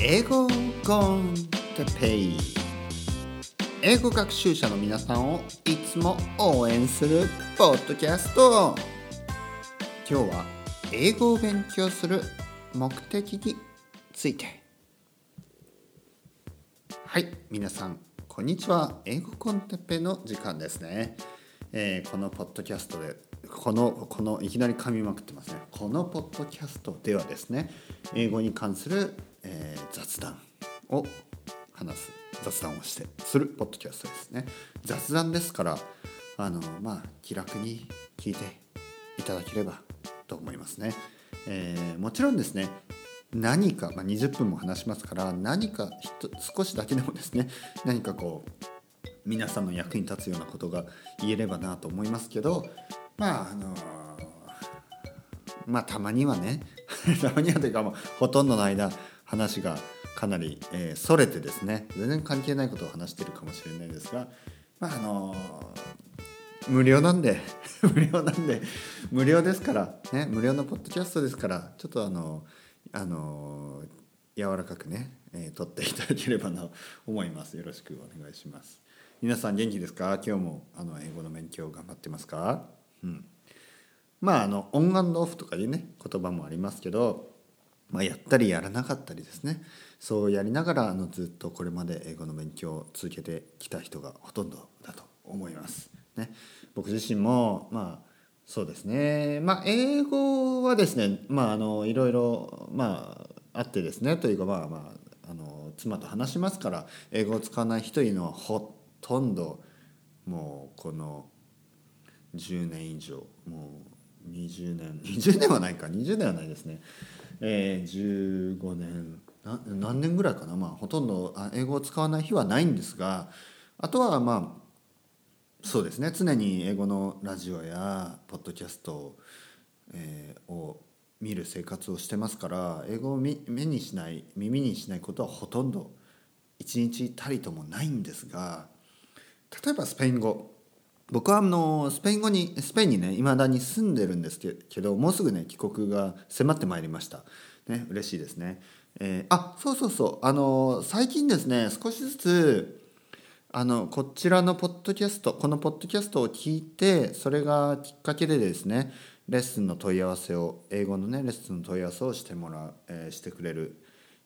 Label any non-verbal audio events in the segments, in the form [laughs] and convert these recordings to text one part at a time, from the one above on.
英語コンテペイ。英語学習者の皆さんをいつも応援するポッドキャスト。今日は英語を勉強する目的について。はい皆さんこんにちは。英語コンテペの時間ですね、えー、このポッドキャストでこのこのいきなり噛みまくってますね。このポッドキャストではですね英語に関する、えー、雑談を話す雑談をしてするポッドキャストですね。雑談ですからあのまあ気楽に聞いていただければと思いますね、えー、もちろんですね何か、まあ、20分も話しますから何か少しだけでもですね何かこう皆さんの役に立つようなことが言えればなと思いますけどまああのまあたまにはね [laughs] たまにはというかもうほとんどの間話がかなり、えー、それてですね全然関係ないことを話してるかもしれないですがまああの無料なんで [laughs] 無料なんで無料ですからね無料のポッドキャストですからちょっとあのあの柔らかくね、えー、撮っていただければなと思います。よろしくお願いします。皆さん元気ですか？今日もあの英語の勉強頑張ってますか？うん。まああのオンオフとかいうね言葉もありますけど、まあ、やったりやらなかったりですね。そうやりながらあのずっとこれまで英語の勉強を続けてきた人がほとんどだと思います。ね、僕自身もまあそうですね。まあ英語はですねまああのいろいろまああってですね。というかまあまああの妻と話しますから英語を使わない人というのはほとんどもうこの10年以上。もう20年。[laughs] 20年はないか。20年はないですね、えー、15年。何年ぐらいかな。まあほとんど英語を使わない日はないんですがあとはまあそうですね。常に英語のラジオやポッドキャスト、えー、を見る生活をしてますから英語を目にしない耳にしないことはほとんど一日たりともないんですが例えばスペイン語。僕はあのスペイン語にスペインにねいまだに住んでるんですけどもうすぐね帰国が迫ってまいりました。ね嬉しいですね。えー、あそうそうそう。あの最近ですね少しずつあのこちらのポッドキャストこのポッドキャストを聞いてそれがきっかけでですねレッスンの問い合わせを英語のねレッスンの問い合わせをしてもらう、えー、してくれる、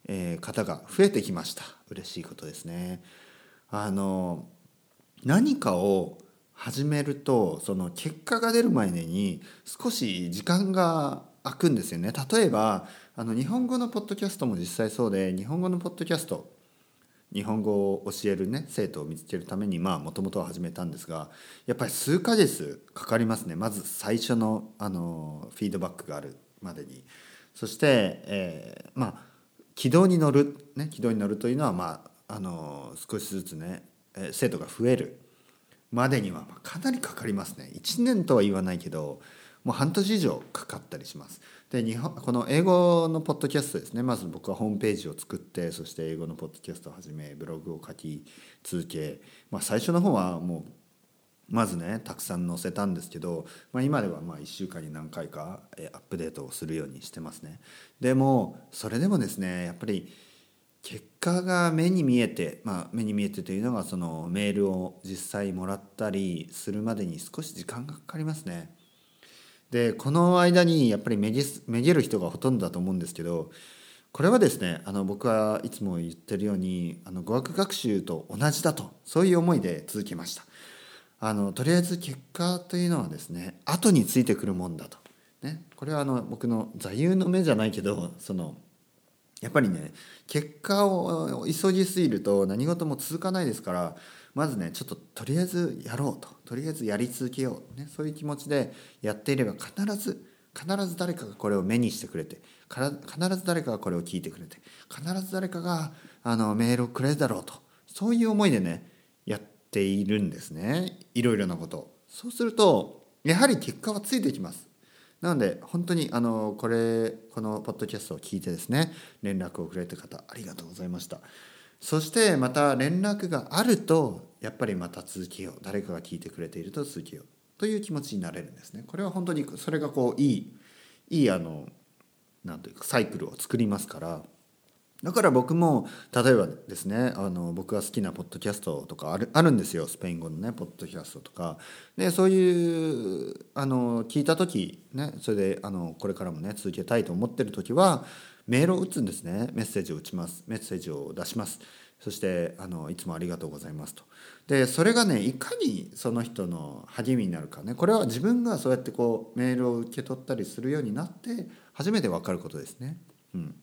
えー、方が増えてきました。嬉しいことですね。あの何かを始めるとその結果が出る前に少し時間が空くんですよね。例えばあの日本語のポッドキャストも実際そうで日本語のポッドキャスト日本語を教えるね生徒を見つけるためにまあもともとは始めたんですがやっぱり数ヶ月かかりますね。まず最初のあのフィードバックがあるまでに。そして、えー、まあ軌道に乗る、ね、軌道に乗るというのは、まあ、あの少しずつね、えー、生徒が増える。までにはかなりかかりますね1年とは言わないけどもう半年以上かかったりします。で日本この英語のポッドキャストですねまず僕はホームページを作ってそして英語のポッドキャストを始めブログを書き続け、まあ、最初の方はもうまずねたくさん載せたんですけど、まあ、今ではまあ1週間に何回かアップデートをするようにしてますね。でもそれでもですねやっぱり結果が目に見えて、まあ、目に見えてというのがそのメールを実際もらったりするまでに少し時間がかかりますね。でこの間にやっぱりめげめげる人がほとんどだと思うんですけどこれはですねあの僕はいつも言ってるようにあの語学学習と同じだとそういう思いで続けましたあのとりあえず結果というのはですね後についてくるもんだと、ね、これはあの僕の座右の銘じゃないけどそのやっぱりね結果を急ぎすぎると何事も続かないですからまずねちょっととりあえずやろうと。とりあえずやり続けよう、ね、そういう気持ちでやっていれば必ず必ず誰かがこれを目にしてくれて必ず誰かがこれを聞いてくれて必ず誰かがあのメールをくれるだろうと。そういう思いでねやっているんですね。いろいろなことそうするとやはり結果はついてきます。なので本当にあのこれこのポッドキャストを聞いてですね連絡をくれた方ありがとうございました。そしてまた連絡があるとやっぱりまた続けよう誰かが聞いてくれていると続けようという気持ちになれるんですね。これは本当にそれがこういいいいあのなんというかサイクルを作りますからだから僕も例えばですねあの僕が好きなポッドキャストとかあるあるんですよ。スペイン語のねポッドキャストとか。でそういうあの聞いた時ねそれであのこれからもね続けたいと思ってる時はメールを打つんですね。メッセージを打ちます。メッセージを出します。そしてあのいつもありがとうございますと。でそれがねいかにその人の励みになるかね。これは自分がそうやってこうメールを受け取ったりするようになって初めて分かることですね。うん、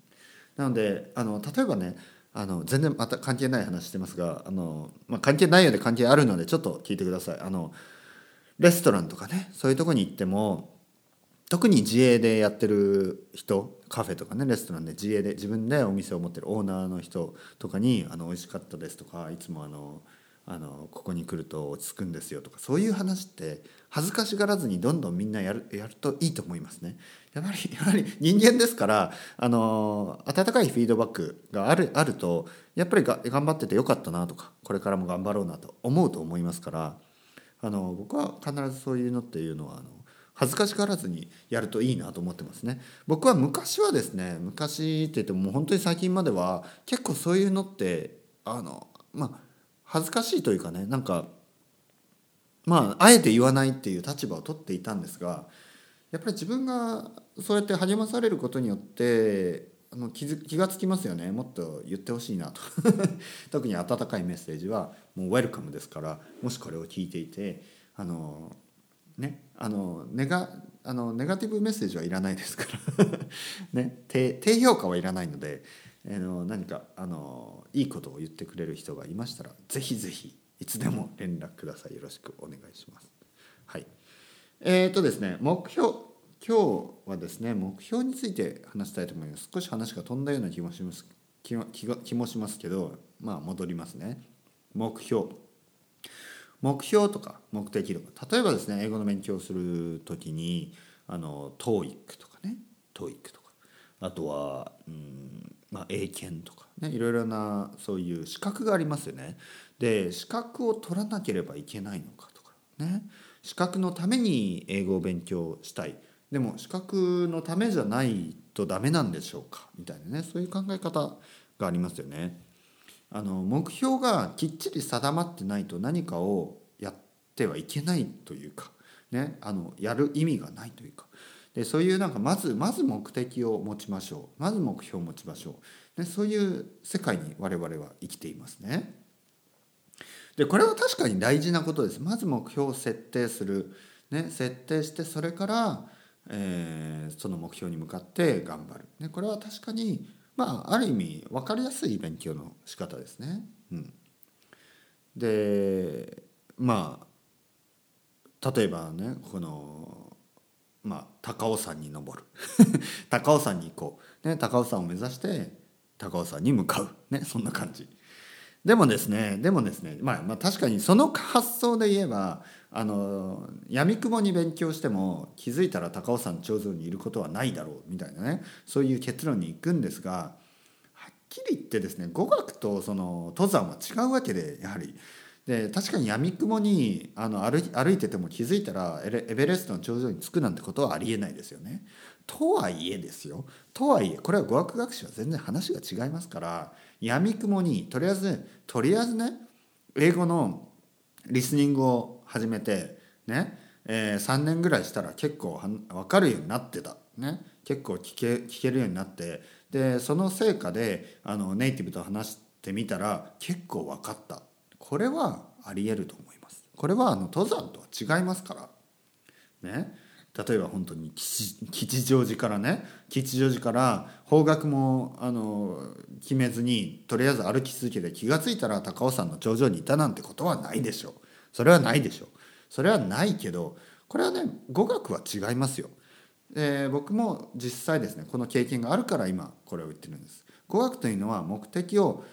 なのであの例えばねあの全然また関係ない話してますがあの、まあ、関係ないようで関係あるのでちょっと聞いてください。あのレストランとかねそういうとこに行っても特に自営でやってる人カフェとかねレストランで自営で自分でお店を持ってるオーナーの人とかに「あの美味しかったです」とかいつもあのあのここに来ると落ち着くんですよとかそういう話って恥ずかしがらずにどんどんみんなやるやるといいと思いますね。やはり [laughs] やはり人間ですからあの温かいフィードバックがあるあるとやっぱりが頑張っててよかったなとかこれからも頑張ろうなと思うと思いますからあの僕は必ずそういうのっていうのはあの恥ずかしがらずにやるといいなと思ってますね。僕は昔はですね昔って言ってももう本当に最近までは結構そういうのってあのまあ恥ずかしいというかねなんかまああえて言わないっていう立場を取っていたんですがやっぱり自分がそうやって励まされることによってあの気気がつきますよね。もっと言ってほしいなと。[laughs] 特に温かいメッセージはもうウェルカムですからもしこれを聞いていてあのねあのネガあのネガティブメッセージはいらないですから。[laughs] ね低低評価はいらないのであの何かあのいいことを言ってくれる人がいましたらぜひぜひいつでも連絡ください。よろしくお願いします。はい。えーとですね目標今日はですね目標について話したいと思います。少し話が飛んだような気もします気気気もしますけどまあ戻りますね。目標。目標とか目的とか。例えばですね英語の勉強をする時にあの TOEIC とかね。TOEIC とか。あとはうんまあ、英検とか。ねいろいろなそういう資格がありますよね。で資格を取らなければいけないのかとか。ね。資格のために英語を勉強したい。でも資格のためじゃないとダメなんでしょうか。みたいなね。そういう考え方がありますよね。あの目標がきっちり定まってないと何かをやってはいけないというか、ね、あのやる意味がないというか。でそういうなんかまずまず目的を持ちましょう。まず目標を持ちましょう。でそういう世界に我々は生きていますね。でこれは確かに大事なことです。まず目標を設定する、ね、設定してそれから、えー、その目標に向かって頑張る、ね、これは確かにまあある意味分かりやすい勉強の仕方ですね。うん、でまあ例えばねこのまあ、高尾山に登る。[laughs] 高尾山に行こう、ね、高尾山を目指して高尾山に向かう、ね、そんな感じ。でもですねでもですね、まあ、まあ確かにその発想で言えばあの闇雲に勉強しても気づいたら高尾山頂上にいることはないだろう。みたいなね。そういう結論に行くんですがはっきり言ってですね語学とその登山は違うわけでやはり。で確かにやみくもにあの歩歩いてても気づいたらエベレストの頂上に着くなんてことはありえないですよね。とはいえですよ。とはいえこれは語学学習は全然話が違いますからやみくもにとりあえずねとりあえずね英語のリスニングを始めてね、えー、3年ぐらいしたら結構は分かるようになってた、ね、結構聞け聞けるようになってでその成果であのネイティブと話してみたら結構分かった。これはありえると思います。これはあの登山とは違いますから。ね。例えば本当に吉祥寺からね。吉祥寺から方角もあの決めずにとりあえず歩き続けて気が付いたら高尾山の頂上にいたなんてことはないでしょう。それはないでしょう。それはないけどこれはね語学は違いますよ、えー、僕も実際ですねこの経験があるから今これを言ってるんです。語学というのは目的を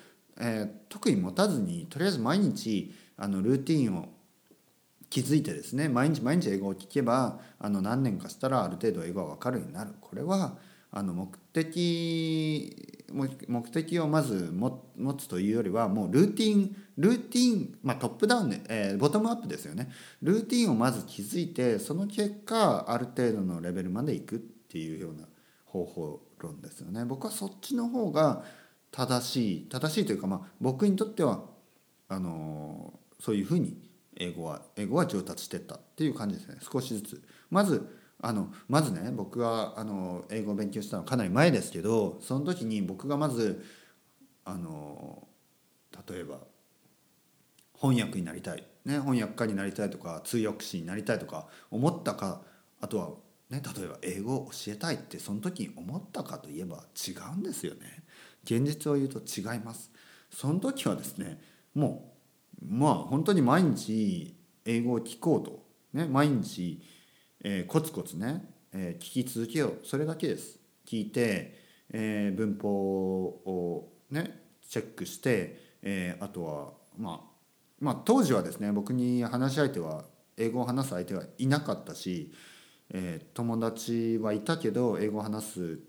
えー、特に持たずにとりあえず毎日あのルーティンを築いてですね毎日毎日英語を聞けばあの何年かしたらある程度英語が分かるようになる。これはあの目的目的をまず持つというよりはもうルーティンルーティン、まあ、トップダウンで、えー、ボトムアップですよね。ルーティンをまず築いてその結果ある程度のレベルまでいくっていうような方法論ですよね。僕はそっちの方が正しい正しいというか、まあ、僕にとってはあのそういうふうに英語は英語は上達してったっていう感じですね。少しずつ。まずあのまずね僕があの英語を勉強したのはかなり前ですけどその時に僕がまずあの例えば翻訳になりたい、ね、翻訳家になりたいとか通訳士になりたいとか思ったかあとは、ね、例えば英語を教えたいってその時に思ったかといえば違うんですよね。現実を言うと違います。その時はですねもうまあ本当に毎日英語を聞こうと、ね、毎日、えー、コツコツね、えー、聞き続けようそれだけです。聞いて、えー、文法をねチェックして、えー、あとはまあまあ当時はですね僕に話し相手は英語を話す相手はいなかったし、えー、友達はいたけど英語を話す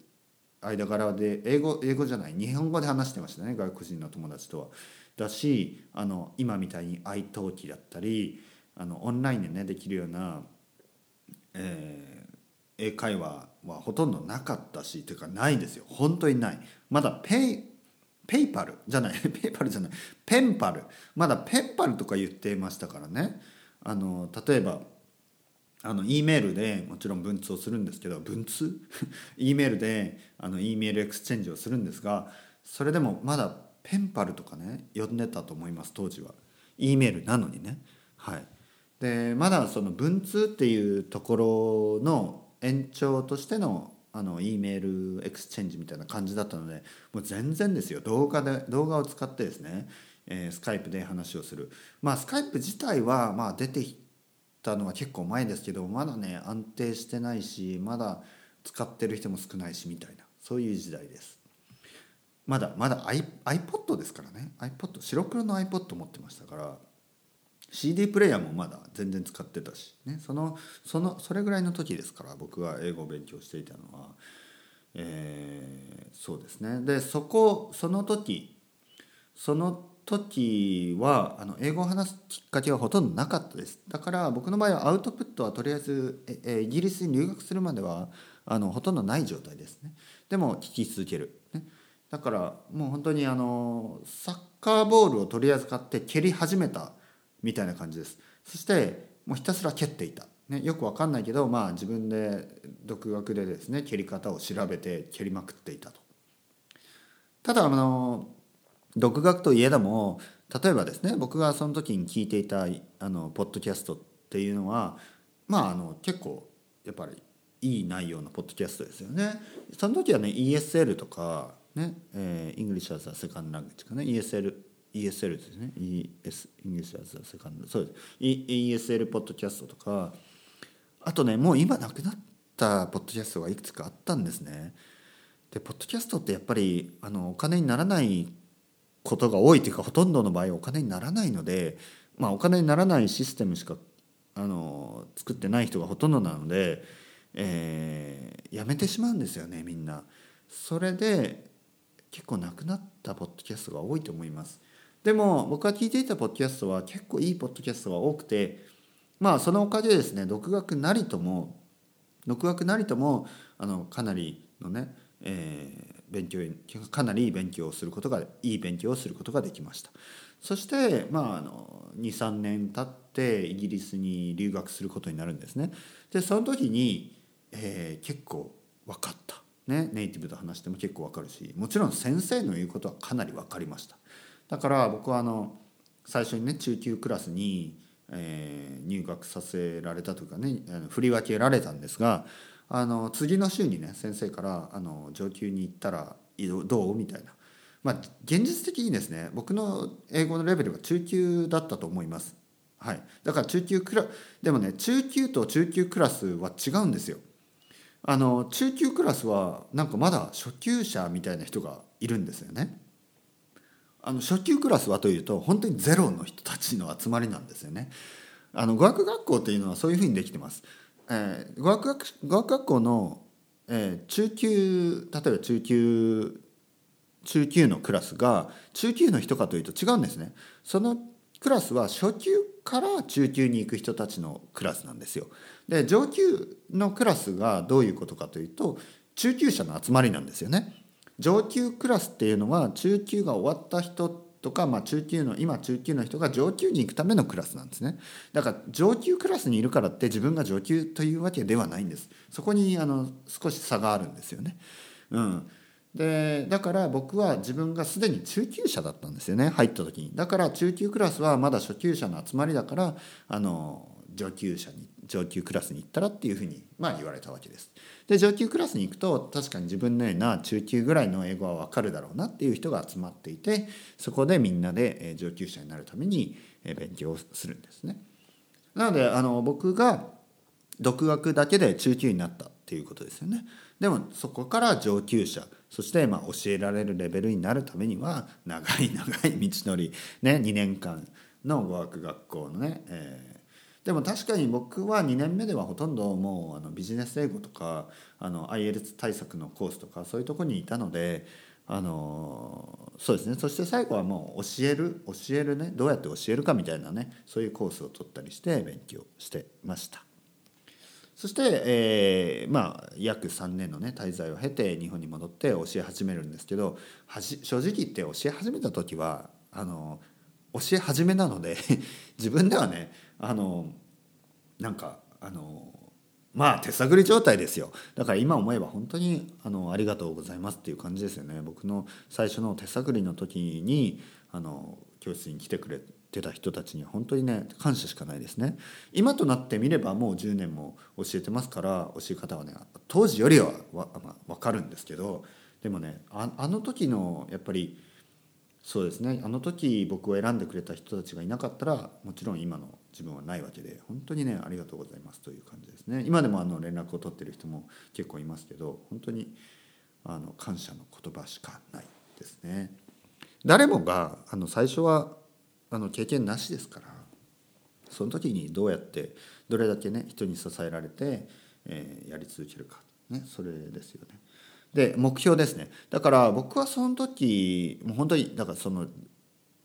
間柄で英語英語じゃない日本語で話してましたね外国人の友達とは。だしあの今みたいに iTalki だったりあのオンラインでねできるような、えー、英会話はほとんどなかったしというかないですよ。本当にない。まだペイペイパルじゃない。[laughs] ペイパルじゃない。ペンパル。まだペンパルとか言ってましたからね。あの例えばあの E メールでもちろん文通をするんですけど文通？[laughs] E メールであの E メールエクスチェンジをするんですがそれでもまだペンパルとかね呼んでたと思います当時は。E メールなのにね。はい。でまだその文通っていうところの延長としてのあの E メールエクスチェンジみたいな感じだったのでもう全然ですよ。動画で動画を使ってですね、えー、スカイプで話をする。まあスカイプ自体はまあ出てきたのは結構前ですけどまだね安定してないしまだ使ってる人も少ないしみたいなそういう時代です。まだまだ iPod ですからね。iPod 白黒の iPod 持ってましたから CD プレイヤーもまだ全然使ってたし、ね、そのそのそれぐらいの時ですから僕が英語を勉強していたのは、えー、そうですね。でそこその時その時はあの英語を話すきっかけはほとんどなかったです。だから僕の場合はアウトプットはとりあえずえイギリスに留学するまではあのほとんどない状態ですね。でも聞き続ける、ね、だからもう本当にあのサッカーボールを取り扱って蹴り始めたみたいな感じです。そしてもうひたすら蹴っていた、ね、よくわかんないけど、まあ、自分で独学でですね蹴り方を調べて蹴りまくっていたと。ただあの独学といえども例えばですね僕がその時に聞いていたあのポッドキャストっていうのはまああの結構やっぱりいい内容のポッドキャストですよね。その時はね ESL とかね、えー、English as a Second Language かね ESL ESL ですね ES English as a Second そうです ESL ポッドキャストとかあとねもう今なくなったポッドキャストがいくつかあったんですね。でポッドキャストってやっぱりあのお金にならないことが多いというかほとんどの場合お金にならないので、まあ、お金にならないシステムしかあの作ってない人がほとんどなので、えー、やめてしまうんですよねみんな。それで結構なくなったポッドキャストが多いと思います。でも僕が聞いていたポッドキャストは結構いいポッドキャストが多くてまあそのおかげでですね独学なりとも独学なりともあのかなりのね、えー、勉強かなりいい勉強をすることがいい勉強をすることができました。そしてまああの23年経ってイギリスに留学することになるんですね。でその時に、えー、結構分かった。ねネイティブと話しても結構分かるしもちろん先生の言うことはかなり分かりました。だから僕はあの最初にね中級クラスに、えー、入学させられたというかね振り分けられたんですがあの次の週にね先生からあの上級に行ったらどう？みたいな。まあ、現実的にですね僕の英語のレベルは中級だったと思います。はい、だから中級クラでもね中級と中級クラスは違うんですよ。あの中級クラスはなんかまだ初級者みたいな人がいるんですよね。あの初級クラスはというと本当にゼロの人たちの集まりなんですよね。あの語学学校っていうのはそういうふうにできてます。えー、語学学語学学校の、えー、中級例えば中級中級のクラスが中級の人かというと違うんですね。そのクラスは初級から中級に行く人たちのクラスなんですよ。で上級のクラスがどういうことかというと中級者の集まりなんですよね。上級クラスっていうのは中級が終わった人とか、まあ、中級の今中級の人が上級に行くためのクラスなんですねだから上級クラスにいるからって自分が上級というわけではないんですそこにあの少し差があるんですよね。うんでだから僕は自分がすでに中級者だったんですよね入った時にだから中級クラスはまだ初級者の集まりだからあの上級者に上級クラスに行ったらっていうふうにまあ言われたわけです。で上級クラスに行くと確かに自分のような中級ぐらいの英語は分かるだろうなっていう人が集まっていてそこでみんなで上級者になるために勉強するんですね。なのであの僕が独学だけで中級になったっていうことですよね。でもそこから上級者そしてま教えられるレベルになるためには長い長い道のり、ね、2年間の語学学校のね、え、でも確かに僕は2年目ではほとんどもうあのビジネス英語とかあの IELTS 対策のコースとかそういうとこにいたのであのそうですねそして最後はもう教える教えるねどうやって教えるかみたいなねそういうコースを取ったりして勉強してました。そして、えー、まあ約3年のね滞在を経て日本に戻って教え始めるんですけどはじ正直言って教え始めた時はあの教え始めなので [laughs] 自分ではねあのなんかあのまあ手探り状態ですよ。だから今思えば本当にあのありがとうございますっていう感じですよね。僕の最初の手探りの時にあの教室に来てくれてた人たちには本当にね感謝しかないですね。今となってみればもう10年も教えてますから教え方はね当時よりはわ、まあ、分かるんですけどでもねあの時のやっぱりそうですね。あの時僕を選んでくれた人たちがいなかったらもちろん今の自分はないわけで本当にねありがとうございますという感じですね。今でもあの連絡を取ってる人も結構いますけど本当にあの感謝の言葉しかないですね。誰もがあの最初はあの経験なしですからその時にどうやってどれだけね人に支えられて、えー、やり続けるか、ね、それですよね。で目標ですね。だから僕はその時もう本当にだからその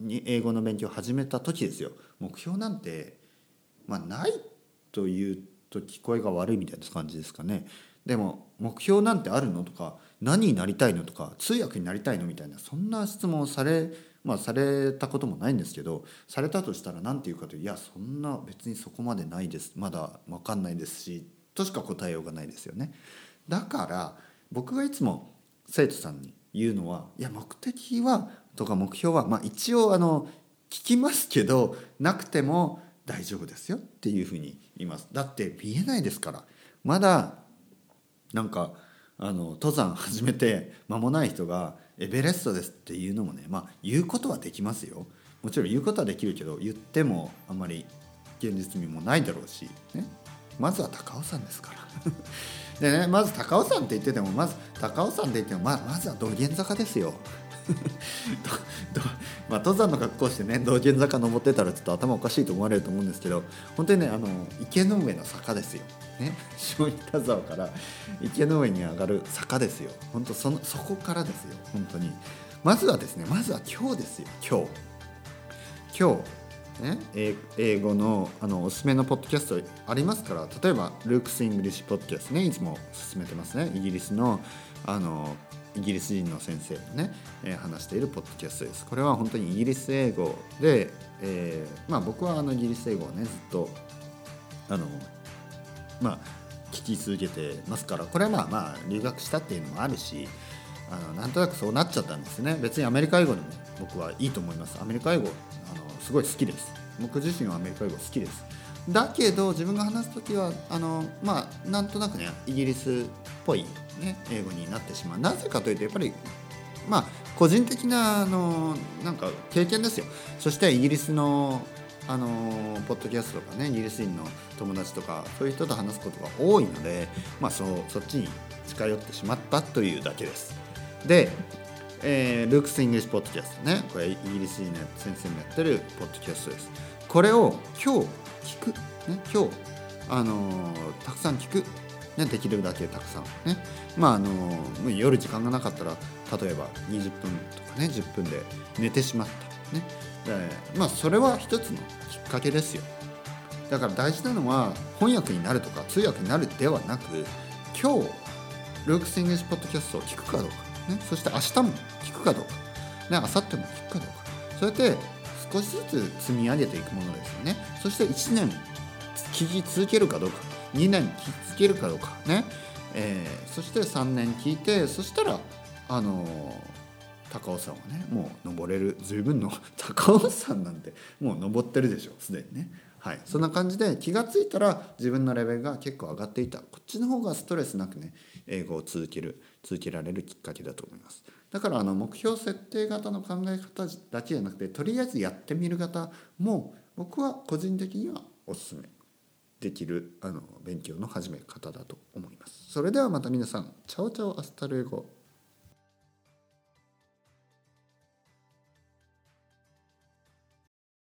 英語の勉強を始めた時ですよ。目標なんて、まあ、ないというと聞こえが悪いみたいな感じですかね。でも目標なんてあるのとか何になりたいのとか通訳になりたいのみたいなそんな質問をされまあ、されたこともないんですけどされたとしたら何て言うかといういやそんな別にそこまでないです。まだ分かんないですしとしか答えようがないですよね。だから僕がいつも生徒さんに言うのはいや目的はとか目標は、まあ、一応あの聞きますけどなくても大丈夫ですよっていうふうに言います。だって見えないですから。まだなんかあの登山始めて間もない人がエベレストですっていうのもねまあ言うことはできますよ。もちろん言うことはできるけど言ってもあんまり現実味もないだろうし、ね、まずは高尾山ですから。でねまず高尾山って言っててもまず高尾山って言ってもままずは道玄坂ですよ [laughs] まあ、登山の格好してね道玄坂登ってたらちょっと頭おかしいと思われると思うんですけど本当にねあの池の上の坂ですよ。ね [laughs] 下北沢から池の上に上がる坂ですよ。本当そのそこからですよ本当に。まずはですねまずは今日ですよ今日。今日ね、英語のあのおすすめのポッドキャストありますから例えば Luke's English Podcast ねいつも勧めてますね。イギリスのあのイギリス人の先生がね、話しているポッドキャストです。これは本当にイギリス英語で、えー、まあ、僕はあのイギリス英語をねずっとあのまあ聞き続けてますからこれはまあまあ留学したっていうのもあるしあのなんとなくそうなっちゃったんですね。別にアメリカ英語でも僕はいいと思います。アメリカ英語あのすごい好きです。僕自身はアメリカ英語好きです。だけど自分が話す時はあのまあなんとなくねイギリスっぽいね、英語になってしまう。なぜかというとやっぱりまあ個人的なあのなんか経験ですよ。そしてイギリスのあのポッドキャストとかねイギリス人の友達とかそういう人と話すことが多いので、まあ、そそっちに近寄ってしまったというだけです。で、えー、 Luke's English Podcast ね。これイギリス人の先生もやってるポッドキャストです。これを今日聞く、ね、今日、あのたくさん聞く。ね、できるだけたくさん。ね。まああの夜時間がなかったら例えば20分とかね10分で寝てしまった。ね。まあそれは一つのきっかけですよ。だから大事なのは翻訳になるとか通訳になるではなく今日 Luke's English Podcast を聞くかどうか。ね、そして明日も聞くかどうか、ね、明後日も聞くかどうか。そうやって少しずつ積み上げていくものですよね。そして1年聞き続けるかどうか。2年聞き続けるかどうか。ね、えー、そして3年聞いてそしたらあのー高尾山はねもう登れる。十分の高尾山なんてもう登ってるでしょすでにね。はい。そんな感じで気が付いたら自分のレベルが結構上がっていた。こっちの方がストレスなくね英語を続ける続けられるきっかけだと思います。だからあの目標設定型の考え方だけじゃなくてとりあえずやってみる型も僕は個人的にはおすすめできるあの勉強の始め方だと思います。それではまた皆さん ciao ciao hasta luego。